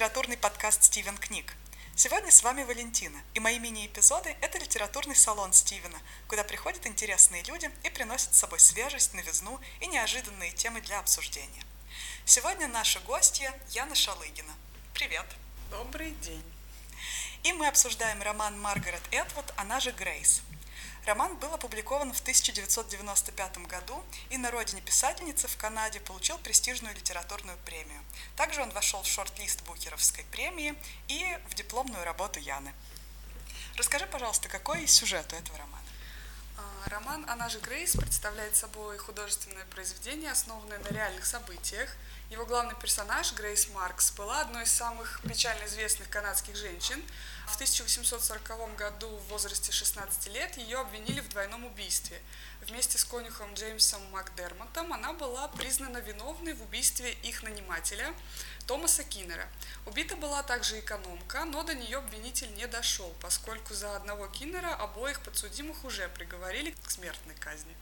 литературный подкаст «Стивен книг». Сегодня с вами Валентина, и мои мини-эпизоды – это литературный салон Стивена, куда приходят интересные люди и приносят с собой свежесть, новизну и неожиданные темы для обсуждения. Сегодня наша гостья Яна Шалыгина. Привет! Добрый день! И мы обсуждаем роман Маргарет Этвуд, она же Грейс – Роман был опубликован в 1995 году и на родине писательницы в Канаде получил престижную литературную премию. Также он вошел в шорт-лист Букеровской премии и в дипломную работу Яны. Расскажи, пожалуйста, какой сюжет у этого романа? Роман «Она же Грейс» представляет собой художественное произведение, основанное на реальных событиях. Его главный персонаж, Грейс Маркс, была одной из самых печально известных канадских женщин – в 1840 году в возрасте 16 лет ее обвинили в двойном убийстве. Вместе с конюхом Джеймсом Макдермотом она была признана виновной в убийстве их нанимателя Томаса Киннера. Убита была также экономка, но до нее обвинитель не дошел, поскольку за одного Киннера обоих подсудимых уже приговорили к смертной казни.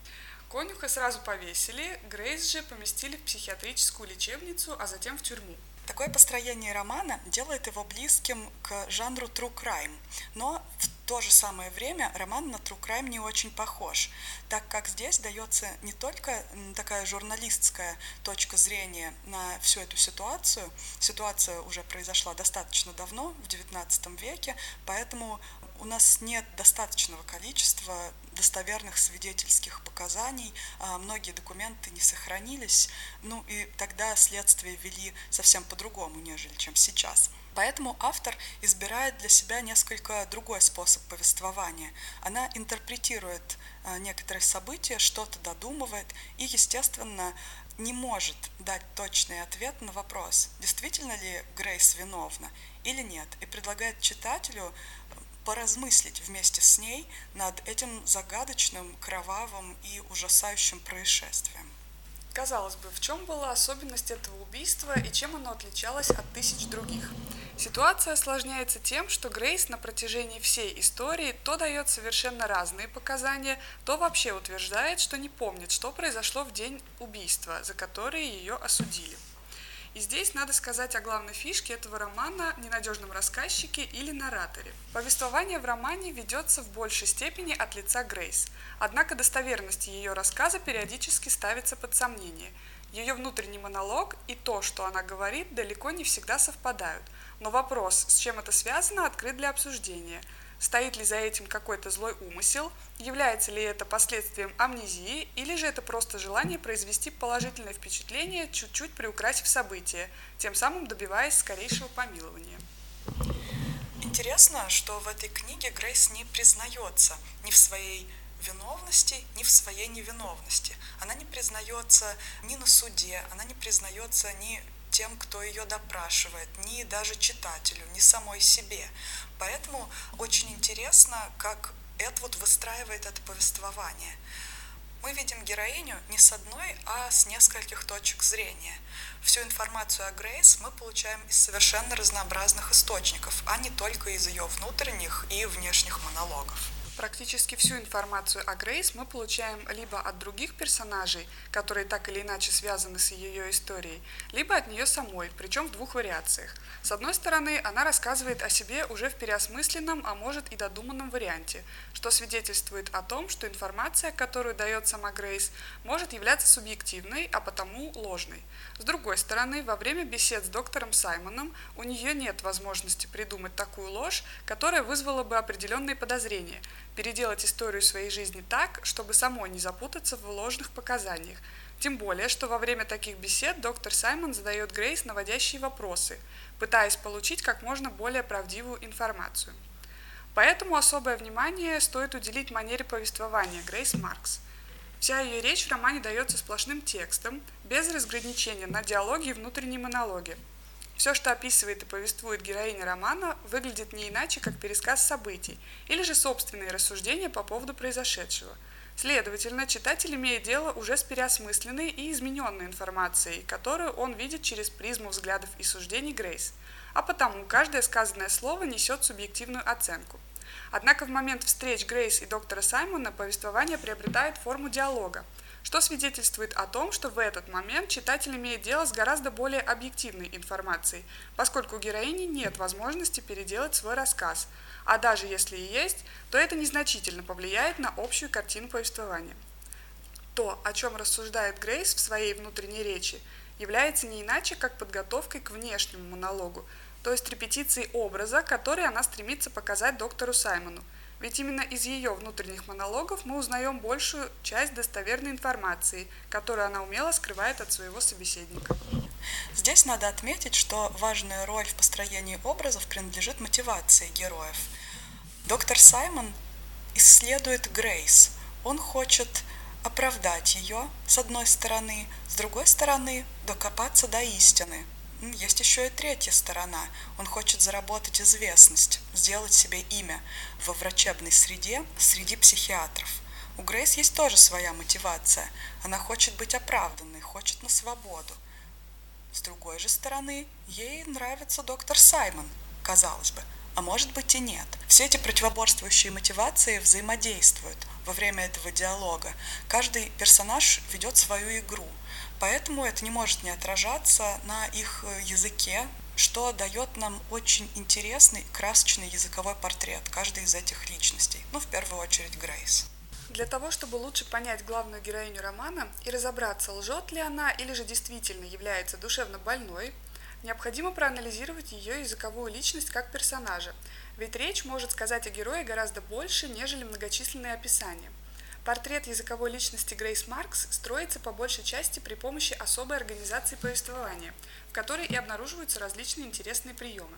Конюха сразу повесили, Грейс же поместили в психиатрическую лечебницу, а затем в тюрьму. Такое построение романа делает его близким к жанру true crime, но в то же самое время роман на true crime не очень похож, так как здесь дается не только такая журналистская точка зрения на всю эту ситуацию, ситуация уже произошла достаточно давно, в XIX веке, поэтому у нас нет достаточного количества достоверных свидетельских показаний, а многие документы не сохранились, ну и тогда следствие вели совсем по-другому, нежели чем сейчас. Поэтому автор избирает для себя несколько другой способ повествования. Она интерпретирует а, некоторые события, что-то додумывает и, естественно, не может дать точный ответ на вопрос, действительно ли Грейс виновна или нет, и предлагает читателю поразмыслить вместе с ней над этим загадочным, кровавым и ужасающим происшествием. Казалось бы, в чем была особенность этого убийства и чем оно отличалось от тысяч других? Ситуация осложняется тем, что Грейс на протяжении всей истории то дает совершенно разные показания, то вообще утверждает, что не помнит, что произошло в день убийства, за которое ее осудили. И здесь надо сказать о главной фишке этого романа – ненадежном рассказчике или нараторе. Повествование в романе ведется в большей степени от лица Грейс, однако достоверность ее рассказа периодически ставится под сомнение. Ее внутренний монолог и то, что она говорит, далеко не всегда совпадают, но вопрос, с чем это связано, открыт для обсуждения – Стоит ли за этим какой-то злой умысел? Является ли это последствием амнезии? Или же это просто желание произвести положительное впечатление, чуть-чуть приукрасив события, тем самым добиваясь скорейшего помилования? Интересно, что в этой книге Грейс не признается ни в своей виновности, ни в своей невиновности. Она не признается ни на суде, она не признается ни тем, кто ее допрашивает, ни даже читателю, ни самой себе. Поэтому очень интересно, как Эдвуд выстраивает это повествование. Мы видим героиню не с одной, а с нескольких точек зрения. Всю информацию о Грейс мы получаем из совершенно разнообразных источников, а не только из ее внутренних и внешних монологов. Практически всю информацию о Грейс мы получаем либо от других персонажей, которые так или иначе связаны с ее историей, либо от нее самой, причем в двух вариациях. С одной стороны, она рассказывает о себе уже в переосмысленном, а может и додуманном варианте, что свидетельствует о том, что информация, которую дает сама Грейс, может являться субъективной, а потому ложной. С другой стороны, во время бесед с доктором Саймоном у нее нет возможности придумать такую ложь, которая вызвала бы определенные подозрения – переделать историю своей жизни так, чтобы самой не запутаться в ложных показаниях. Тем более, что во время таких бесед доктор Саймон задает Грейс наводящие вопросы, пытаясь получить как можно более правдивую информацию. Поэтому особое внимание стоит уделить манере повествования Грейс Маркс. Вся ее речь в романе дается сплошным текстом, без разграничения на диалоги и внутренние монологи – все, что описывает и повествует героиня романа, выглядит не иначе, как пересказ событий, или же собственные рассуждения по поводу произошедшего. Следовательно, читатель имеет дело уже с переосмысленной и измененной информацией, которую он видит через призму взглядов и суждений Грейс, а потому каждое сказанное слово несет субъективную оценку. Однако в момент встреч Грейс и доктора Саймона повествование приобретает форму диалога. Что свидетельствует о том, что в этот момент читатель имеет дело с гораздо более объективной информацией, поскольку у героини нет возможности переделать свой рассказ, а даже если и есть, то это незначительно повлияет на общую картину повествования. То, о чем рассуждает Грейс в своей внутренней речи, является не иначе, как подготовкой к внешнему монологу, то есть репетицией образа, который она стремится показать доктору Саймону – ведь именно из ее внутренних монологов мы узнаем большую часть достоверной информации, которую она умело скрывает от своего собеседника. Здесь надо отметить, что важная роль в построении образов принадлежит мотивации героев. Доктор Саймон исследует Грейс. Он хочет оправдать ее, с одной стороны, с другой стороны, докопаться до истины – есть еще и третья сторона. Он хочет заработать известность, сделать себе имя во врачебной среде среди психиатров. У Грейс есть тоже своя мотивация. Она хочет быть оправданной, хочет на свободу. С другой же стороны, ей нравится доктор Саймон, казалось бы, а может быть и нет. Все эти противоборствующие мотивации взаимодействуют во время этого диалога. Каждый персонаж ведет свою игру – Поэтому это не может не отражаться на их э, языке, что дает нам очень интересный, красочный языковой портрет каждой из этих личностей. Ну, в первую очередь, Грейс. Для того, чтобы лучше понять главную героиню романа и разобраться, лжет ли она или же действительно является душевно больной, необходимо проанализировать ее языковую личность как персонажа, ведь речь может сказать о герое гораздо больше, нежели многочисленные описания. Портрет языковой личности Грейс Маркс строится по большей части при помощи особой организации повествования, в которой и обнаруживаются различные интересные приемы.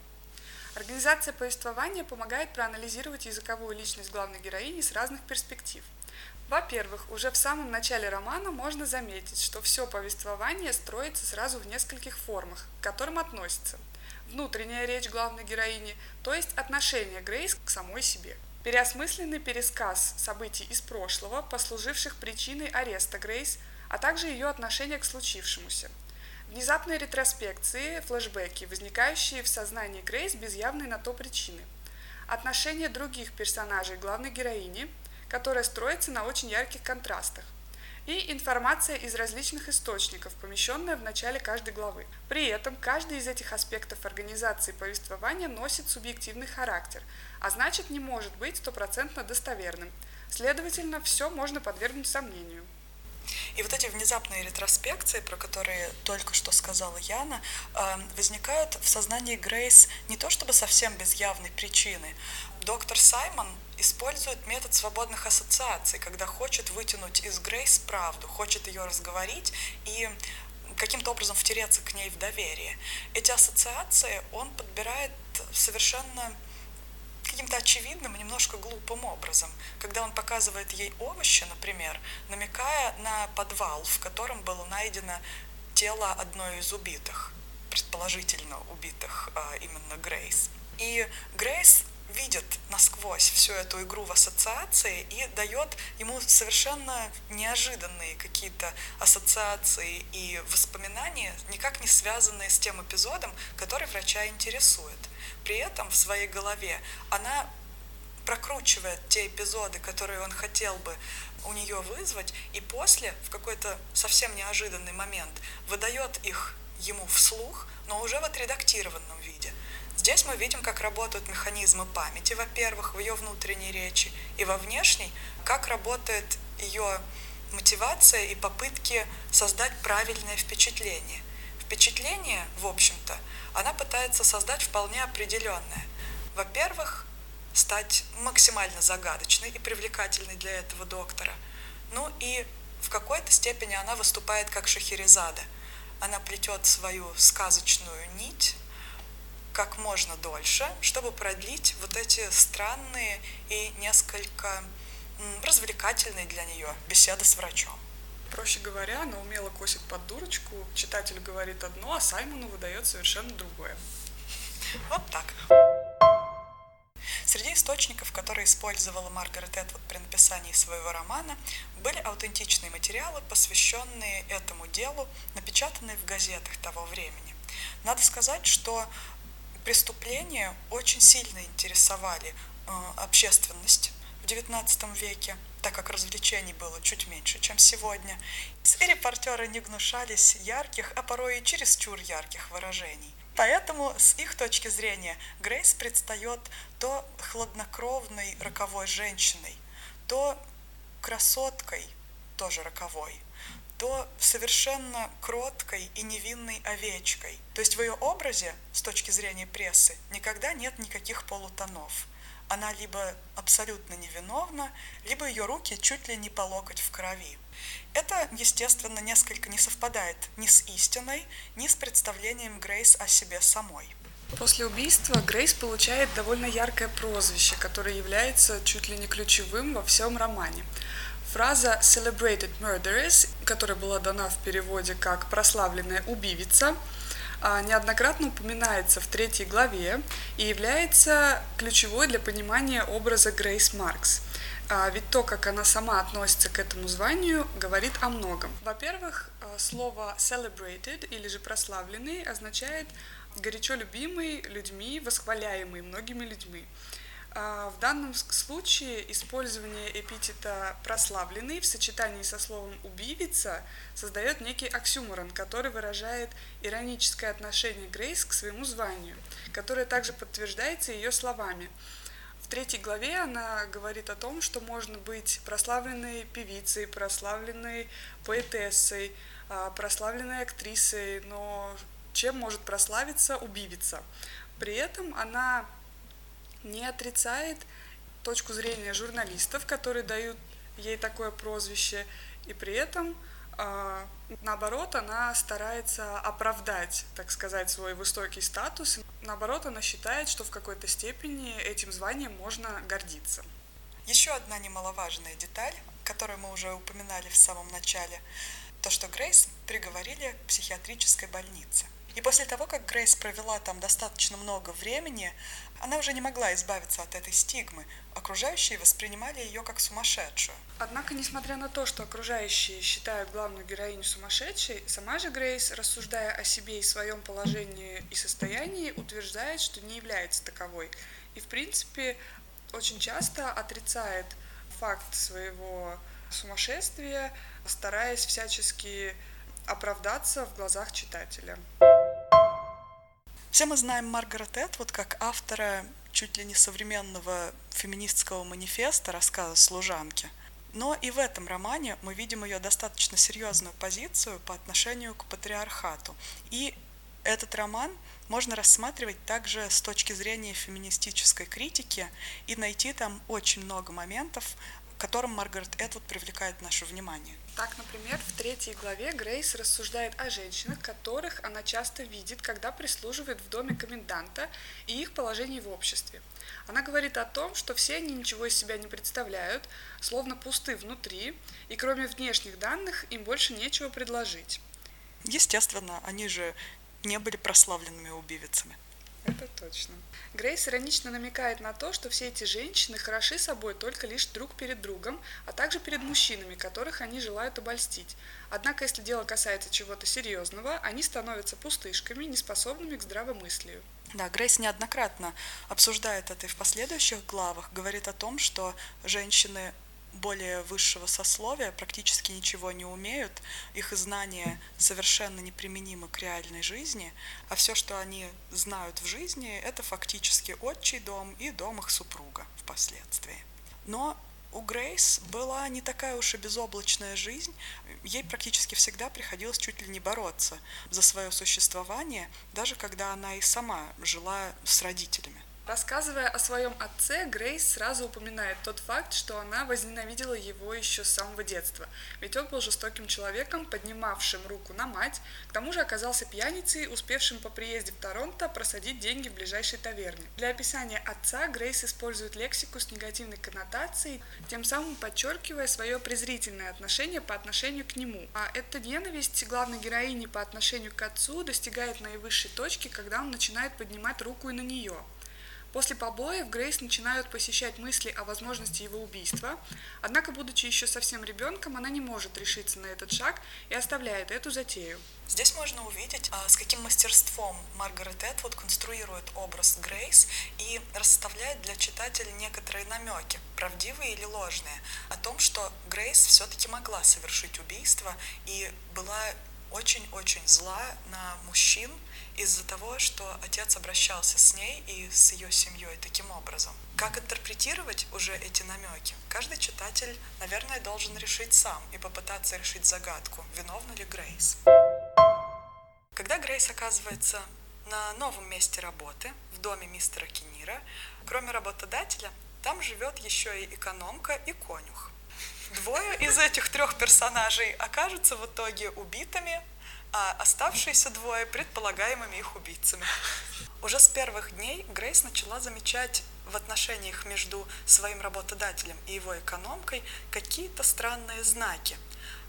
Организация повествования помогает проанализировать языковую личность главной героини с разных перспектив. Во-первых, уже в самом начале романа можно заметить, что все повествование строится сразу в нескольких формах, к которым относится внутренняя речь главной героини, то есть отношение Грейс к самой себе – Переосмысленный пересказ событий из прошлого, послуживших причиной ареста Грейс, а также ее отношения к случившемуся. Внезапные ретроспекции, флешбеки, возникающие в сознании Грейс без явной на то причины. Отношения других персонажей главной героини, которая строится на очень ярких контрастах и информация из различных источников, помещенная в начале каждой главы. При этом каждый из этих аспектов организации повествования носит субъективный характер, а значит не может быть стопроцентно достоверным. Следовательно, все можно подвергнуть сомнению. И вот эти внезапные ретроспекции, про которые только что сказала Яна, эм, возникают в сознании Грейс не то чтобы совсем без явной причины. Доктор Саймон использует метод свободных ассоциаций, когда хочет вытянуть из Грейс правду, хочет ее разговорить и каким-то образом втереться к ней в доверие. Эти ассоциации он подбирает совершенно каким-то очевидным, немножко глупым образом, когда он показывает ей овощи, например, намекая на подвал, в котором было найдено тело одной из убитых, предположительно убитых а, именно Грейс. И Грейс видит насквозь всю эту игру в ассоциации и дает ему совершенно неожиданные какие-то ассоциации и воспоминания, никак не связанные с тем эпизодом, который врача интересует. При этом в своей голове она прокручивает те эпизоды, которые он хотел бы у нее вызвать, и после, в какой-то совсем неожиданный момент, выдает их ему вслух, но уже в отредактированном виде. Здесь мы видим, как работают механизмы памяти, во-первых, в ее внутренней речи, и во внешней, как работает ее мотивация и попытки создать правильное впечатление. Впечатление, в общем-то, она пытается создать вполне определенное. Во-первых, стать максимально загадочной и привлекательной для этого доктора. Ну и в какой-то степени она выступает как Шахерезада. Она плетет свою сказочную нить как можно дольше, чтобы продлить вот эти странные и несколько развлекательные для нее беседы с врачом. Проще говоря, она умело косит под дурочку, читатель говорит одно, а Саймону выдает совершенно другое. Вот так. Среди источников, которые использовала Маргарет Этвуд при написании своего романа, были аутентичные материалы, посвященные этому делу, напечатанные в газетах того времени. Надо сказать, что преступления очень сильно интересовали э, общественность XIX веке, так как развлечений было чуть меньше, чем сегодня, и репортеры не гнушались ярких, а порой и чересчур ярких выражений. Поэтому с их точки зрения Грейс предстает то хладнокровной роковой женщиной, то красоткой, тоже роковой, то совершенно кроткой и невинной овечкой. То есть в ее образе, с точки зрения прессы, никогда нет никаких полутонов. Она либо абсолютно невиновна, либо ее руки чуть ли не по локоть в крови. Это, естественно, несколько не совпадает ни с истиной, ни с представлением Грейс о себе самой. После убийства Грейс получает довольно яркое прозвище, которое является чуть ли не ключевым во всем романе. Фраза «celebrated murderess», которая была дана в переводе как «прославленная убивица», а, неоднократно упоминается в третьей главе и является ключевой для понимания образа Грейс Маркс. А, ведь то, как она сама относится к этому званию, говорит о многом. Во-первых, а, слово celebrated или же прославленный означает горячо любимый людьми, восхваляемый многими людьми. А, в данном случае использование эпитета «прославленный» в сочетании со словом «убивица» создает некий оксюморон, который выражает ироническое отношение Грейс к своему званию, которое также подтверждается ее словами. В третьей главе она говорит о том, что можно быть прославленной певицей, прославленной поэтессой, а, прославленной актрисой, но чем может прославиться убивица? При этом она не отрицает точку зрения журналистов, которые дают ей такое прозвище, и при этом а, наоборот, она старается оправдать, так сказать, свой высокий статус. Наоборот, она считает, что в какой-то степени этим званием можно гордиться. Еще одна немаловажная деталь, которую мы уже упоминали в самом начале, то, что Грейс приговорили к психиатрической больнице – и после того, как Грейс провела там достаточно много времени, она уже не могла избавиться от этой стигмы. Окружающие воспринимали ее как сумасшедшую. Однако, несмотря на то, что окружающие считают главную героиню сумасшедшей, сама же Грейс, рассуждая о себе и своем положении и состоянии, утверждает, что не является таковой. И, в принципе, очень часто отрицает факт своего сумасшествия, стараясь всячески оправдаться в глазах читателя. Все мы знаем Маргарет Этвуд как автора чуть ли не современного феминистского манифеста рассказа «Служанки». Но и в этом романе мы видим ее достаточно серьезную позицию по отношению к патриархату. И этот роман можно рассматривать также с точки зрения феминистической критики и найти там очень много моментов, которым Маргарет Этвуд привлекает наше внимание. Так, например, в третьей главе Грейс рассуждает о женщинах, которых она часто видит, когда прислуживает в доме коменданта и их положении в обществе. Она говорит о том, что все они ничего из себя не представляют, словно пусты внутри, и кроме внешних данных им больше нечего предложить. Естественно, они же не были прославленными убивицами. Это точно. Грейс иронично намекает на то, что все эти женщины хороши собой только лишь друг перед другом, а также перед мужчинами, которых они желают обольстить. Однако, если дело касается чего-то серьезного, они становятся пустышками, неспособными к здравомыслию. Да, Грейс неоднократно обсуждает это и в последующих главах, говорит о том, что женщины более высшего сословия практически ничего не умеют, их знания совершенно неприменимы к реальной жизни, а все, что они знают в жизни, это фактически отчий дом и дом их супруга впоследствии. Но у Грейс была не такая уж и безоблачная жизнь, ей практически всегда приходилось чуть ли не бороться за свое существование, даже когда она и сама жила с родителями. Рассказывая о своем отце, Грейс сразу упоминает тот факт, что она возненавидела его еще с самого детства, ведь он был жестоким человеком, поднимавшим руку на мать, к тому же оказался пьяницей, успевшим по приезде в Торонто просадить деньги в ближайшей таверне. Для описания отца Грейс использует лексику с негативной коннотацией, тем самым подчеркивая свое презрительное отношение по отношению к нему. А эта ненависть главной героини по отношению к отцу достигает наивысшей точки, когда он начинает поднимать руку и на нее. После побоев Грейс начинают посещать мысли о возможности его убийства, однако, будучи еще совсем ребенком, она не может решиться на этот шаг и оставляет эту затею. Здесь можно увидеть, а, с каким мастерством Маргарет Этвуд конструирует образ Грейс и расставляет для читателя некоторые намеки, правдивые или ложные, о том, что Грейс все-таки могла совершить убийство и была очень-очень зла на мужчин из-за того, что отец обращался с ней и с ее семьей таким образом. Как интерпретировать уже эти намеки? Каждый читатель, наверное, должен решить сам и попытаться решить загадку, виновна ли Грейс. Когда Грейс оказывается на новом месте работы, в доме мистера Кенира, кроме работодателя, там живет еще и экономка и конюх. Двое из этих трех персонажей окажутся в итоге убитыми, а оставшиеся двое предполагаемыми их убийцами. Уже с первых дней Грейс начала замечать в отношениях между своим работодателем и его экономкой какие-то странные знаки.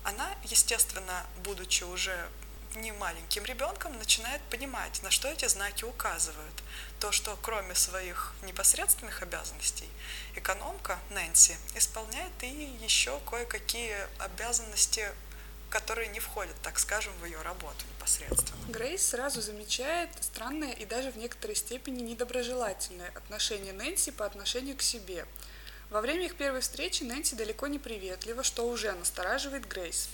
Она, естественно, будучи уже не маленьким ребенком начинает понимать, на что эти знаки указывают. То, что кроме своих непосредственных обязанностей, экономка Нэнси исполняет и еще кое-какие обязанности которые не входят, так скажем, в ее работу непосредственно. Грейс сразу замечает странное и даже в некоторой степени недоброжелательное отношение Нэнси по отношению к себе. Во время их первой встречи Нэнси далеко не приветлива, что уже настораживает Грейс.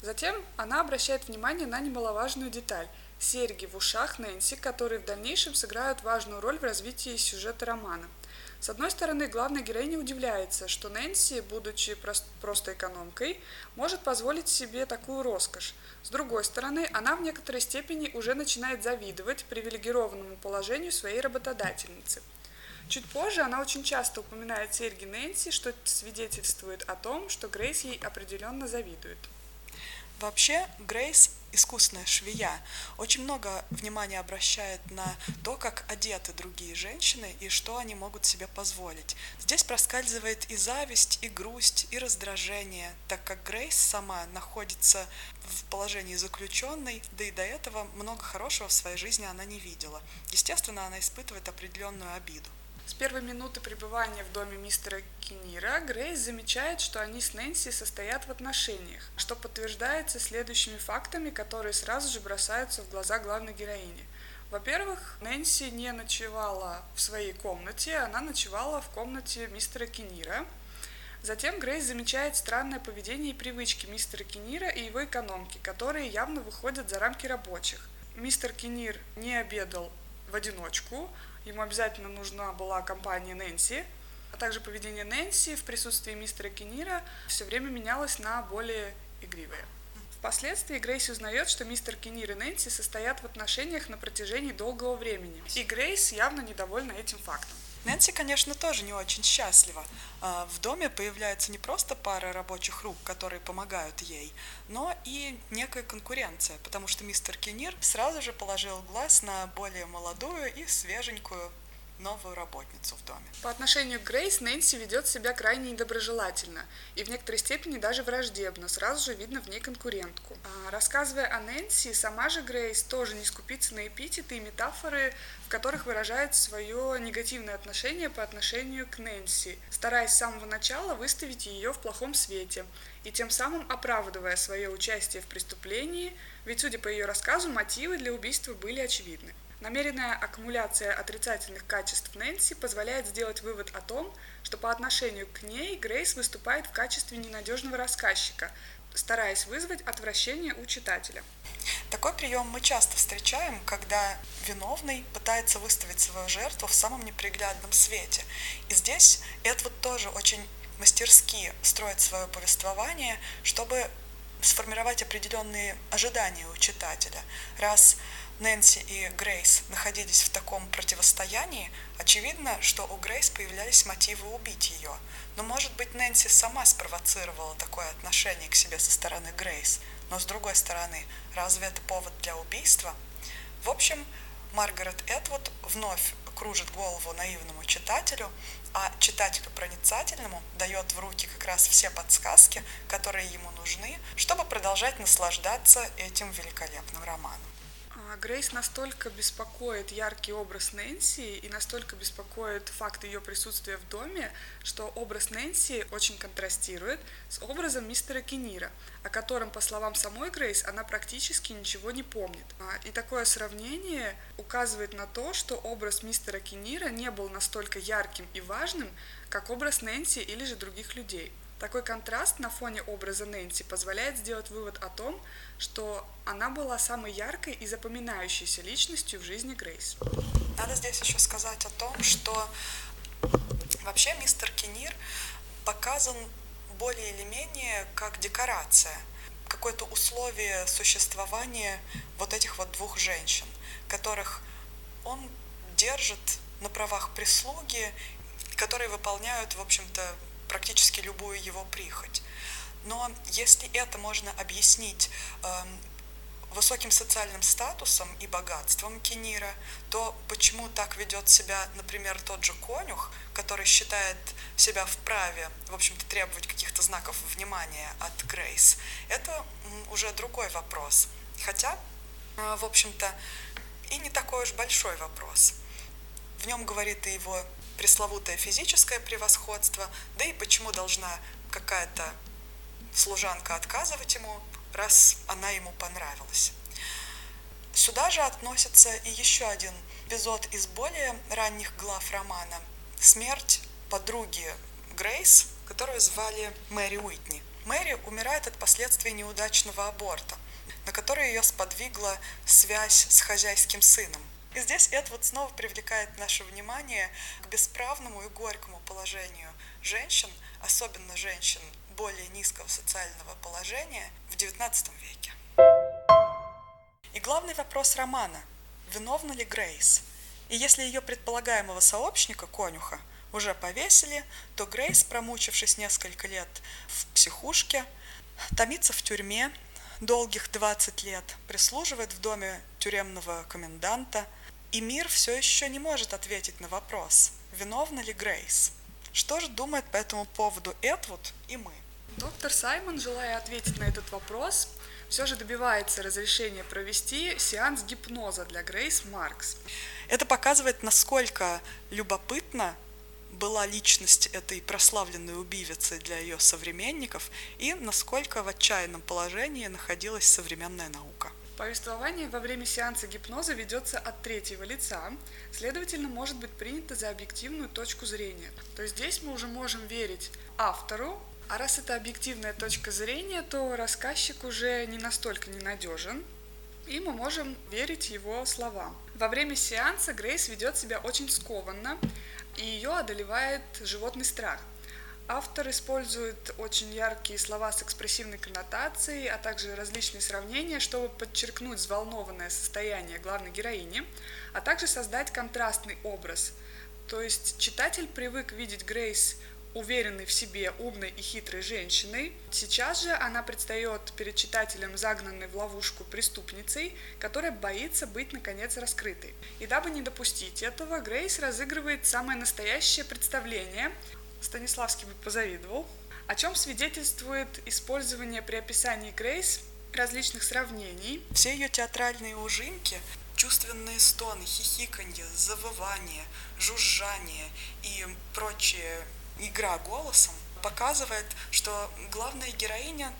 Затем она обращает внимание на немаловажную деталь – серьги в ушах Нэнси, которые в дальнейшем сыграют важную роль в развитии сюжета романа. С одной стороны, главная героиня удивляется, что Нэнси, будучи просто экономкой, может позволить себе такую роскошь. С другой стороны, она в некоторой степени уже начинает завидовать привилегированному положению своей работодательницы. Чуть позже она очень часто упоминает серьги Нэнси, что свидетельствует о том, что Грейс ей определенно завидует. Вообще, Грейс искусная швея, очень много внимания обращает на то, как одеты другие женщины и что они могут себе позволить. Здесь проскальзывает и зависть, и грусть, и раздражение, так как Грейс сама находится в положении заключенной, да и до этого много хорошего в своей жизни она не видела. Естественно, она испытывает определенную обиду. С первой минуты пребывания в доме мистера Кенира Грейс замечает, что они с Нэнси состоят в отношениях, что подтверждается следующими фактами, которые сразу же бросаются в глаза главной героини. Во-первых, Нэнси не ночевала в своей комнате, она ночевала в комнате мистера Кенира. Затем Грейс замечает странное поведение и привычки мистера Кенира и его экономки, которые явно выходят за рамки рабочих. Мистер Кенир не обедал в одиночку, ему обязательно нужна была компания Нэнси, а также поведение Нэнси в присутствии мистера Кенира все время менялось на более игривое. Впоследствии Грейс узнает, что мистер Кенир и Нэнси состоят в отношениях на протяжении долгого времени, и Грейс явно недовольна этим фактом. Нэнси, конечно, тоже не очень счастлива. А, в доме появляется не просто пара рабочих рук, которые помогают ей, но и некая конкуренция, потому что мистер Кенир сразу же положил глаз на более молодую и свеженькую новую работницу в доме. По отношению к Грейс Нэнси ведет себя крайне недоброжелательно и в некоторой степени даже враждебно, сразу же видно в ней конкурентку. А, рассказывая о Нэнси, сама же Грейс тоже не скупится на эпитеты и метафоры, в которых выражает свое негативное отношение по отношению к Нэнси, стараясь с самого начала выставить ее в плохом свете и тем самым оправдывая свое участие в преступлении, ведь, судя по ее рассказу, мотивы для убийства были очевидны. Намеренная аккумуляция отрицательных качеств Нэнси позволяет сделать вывод о том, что по отношению к ней Грейс выступает в качестве ненадежного рассказчика, стараясь вызвать отвращение у читателя. Такой прием мы часто встречаем, когда виновный пытается выставить свою жертву в самом неприглядном свете. И здесь Эдвуд тоже очень мастерски строит свое повествование, чтобы сформировать определенные ожидания у читателя. Раз Нэнси и Грейс находились в таком противостоянии, очевидно, что у Грейс появлялись мотивы убить ее. Но, может быть, Нэнси сама спровоцировала такое отношение к себе со стороны Грейс. Но, с другой стороны, разве это повод для убийства? В общем, Маргарет Эдвуд вновь кружит голову наивному читателю, а читателю проницательному дает в руки как раз все подсказки, которые ему нужны, чтобы продолжать наслаждаться этим великолепным романом. А, Грейс настолько беспокоит яркий образ Нэнси и настолько беспокоит факт ее присутствия в доме, что образ Нэнси очень контрастирует с образом мистера Кенира, о котором, по словам самой Грейс, она практически ничего не помнит. А, и такое сравнение указывает на то, что образ мистера Кенира не был настолько ярким и важным, как образ Нэнси или же других людей. Такой контраст на фоне образа Нэнси позволяет сделать вывод о том, что она была самой яркой и запоминающейся личностью в жизни Грейс. Надо здесь еще сказать о том, что вообще мистер Кенир показан более или менее как декорация, какое-то условие существования вот этих вот двух женщин, которых он держит на правах прислуги, которые выполняют, в общем-то, практически любую его прихоть. Но если это можно объяснить э, высоким социальным статусом и богатством Кенира, то почему так ведет себя, например, тот же конюх, который считает себя вправе, в общем-то, требовать каких-то знаков внимания от Грейс, это уже другой вопрос. Хотя, э, в общем-то, и не такой уж большой вопрос. В нем говорит и его пресловутое физическое превосходство, да и почему должна какая-то служанка отказывать ему, раз она ему понравилась. Сюда же относится и еще один эпизод из более ранних глав романа «Смерть подруги Грейс», которую звали Мэри Уитни. Мэри умирает от последствий неудачного аборта, на который ее сподвигла связь с хозяйским сыном. И здесь Эдвард снова привлекает наше внимание к бесправному и горькому положению женщин, особенно женщин более низкого социального положения в XIX веке. И главный вопрос романа – виновна ли Грейс? И если ее предполагаемого сообщника, конюха, уже повесили, то Грейс, промучившись несколько лет в психушке, томится в тюрьме долгих 20 лет, прислуживает в доме тюремного коменданта – и мир все еще не может ответить на вопрос, виновна ли Грейс. Что же думает по этому поводу Эдвуд и мы? Доктор Саймон, желая ответить на этот вопрос, все же добивается разрешения провести сеанс гипноза для Грейс Маркс. Это показывает, насколько любопытно была личность этой прославленной убивицы для ее современников и насколько в отчаянном положении находилась современная наука. Повествование во время сеанса гипноза ведется от третьего лица, следовательно, может быть принято за объективную точку зрения. То есть здесь мы уже можем верить автору, а раз это объективная точка зрения, то рассказчик уже не настолько ненадежен, и мы можем верить его словам. Во время сеанса Грейс ведет себя очень скованно, и ее одолевает животный страх. Автор использует очень яркие слова с экспрессивной коннотацией, а также различные сравнения, чтобы подчеркнуть взволнованное состояние главной героини, а также создать контрастный образ. То есть читатель привык видеть Грейс уверенной в себе, умной и хитрой женщиной. Сейчас же она предстает перед читателем загнанной в ловушку преступницей, которая боится быть наконец раскрытой. И дабы не допустить этого, Грейс разыгрывает самое настоящее представление Станиславский бы позавидовал. О чем свидетельствует использование при описании Грейс различных сравнений. Все ее театральные ужимки, чувственные стоны, хихиканье, завывание, жужжание и прочая игра голосом показывает, что главная героиня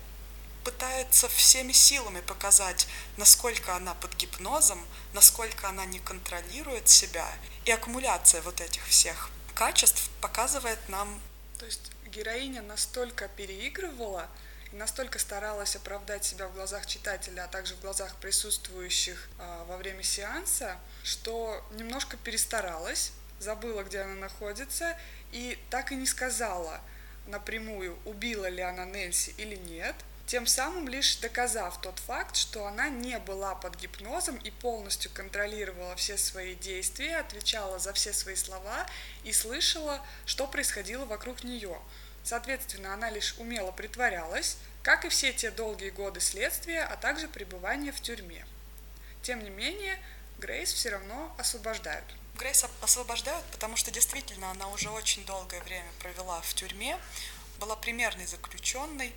пытается всеми силами показать, насколько она под гипнозом, насколько она не контролирует себя. И аккумуляция вот этих всех качеств показывает нам. То есть героиня настолько переигрывала и настолько старалась оправдать себя в глазах читателя, а также в глазах присутствующих э, во время сеанса, что немножко перестаралась, забыла, где она находится, и так и не сказала напрямую, убила ли она Нэнси или нет – тем самым лишь доказав тот факт, что она не была под гипнозом и полностью контролировала все свои действия, отвечала за все свои слова и слышала, что происходило вокруг нее. Соответственно, она лишь умело притворялась, как и все те долгие годы следствия, а также пребывания в тюрьме. Тем не менее, Грейс все равно освобождают. Грейс освобождают, потому что действительно она уже очень долгое время провела в тюрьме, была примерной заключенной,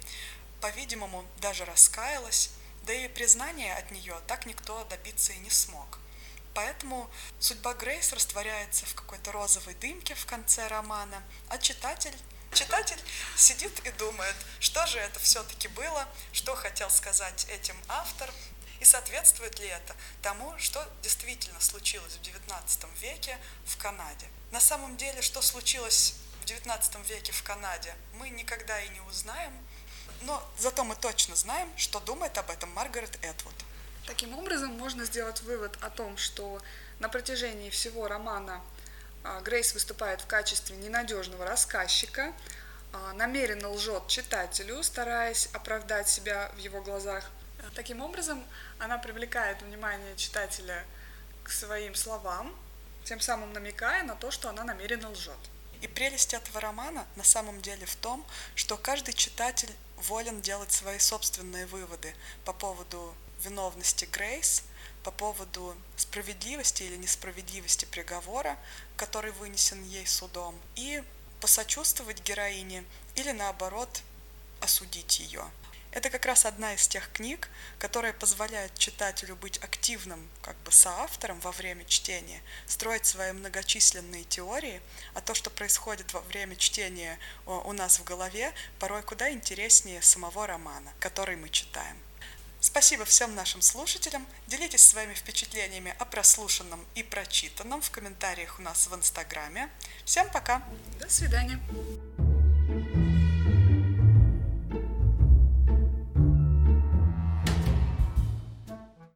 по-видимому, даже раскаялась, да и признания от нее так никто добиться и не смог. Поэтому судьба Грейс растворяется в какой-то розовой дымке в конце романа, а читатель Читатель сидит и думает, что же это все-таки было, что хотел сказать этим автор, и соответствует ли это тому, что действительно случилось в XIX веке в Канаде. На самом деле, что случилось в XIX веке в Канаде, мы никогда и не узнаем, но зато мы точно знаем, что думает об этом Маргарет Этвуд. Таким образом, можно сделать вывод о том, что на протяжении всего романа а, Грейс выступает в качестве ненадежного рассказчика, а, намеренно лжет читателю, стараясь оправдать себя в его глазах. Таким образом, она привлекает внимание читателя к своим словам, тем самым намекая на то, что она намеренно лжет. И прелесть этого романа на самом деле в том, что каждый читатель волен делать свои собственные выводы по поводу виновности Грейс, по поводу справедливости или несправедливости приговора, который вынесен ей судом, и посочувствовать героине или наоборот осудить ее. Это как раз одна из тех книг, которая позволяет читателю быть активным как бы соавтором во время чтения, строить свои многочисленные теории, а то, что происходит во время чтения у нас в голове, порой куда интереснее самого романа, который мы читаем. Спасибо всем нашим слушателям. Делитесь своими впечатлениями о прослушанном и прочитанном в комментариях у нас в Инстаграме. Всем пока! До свидания!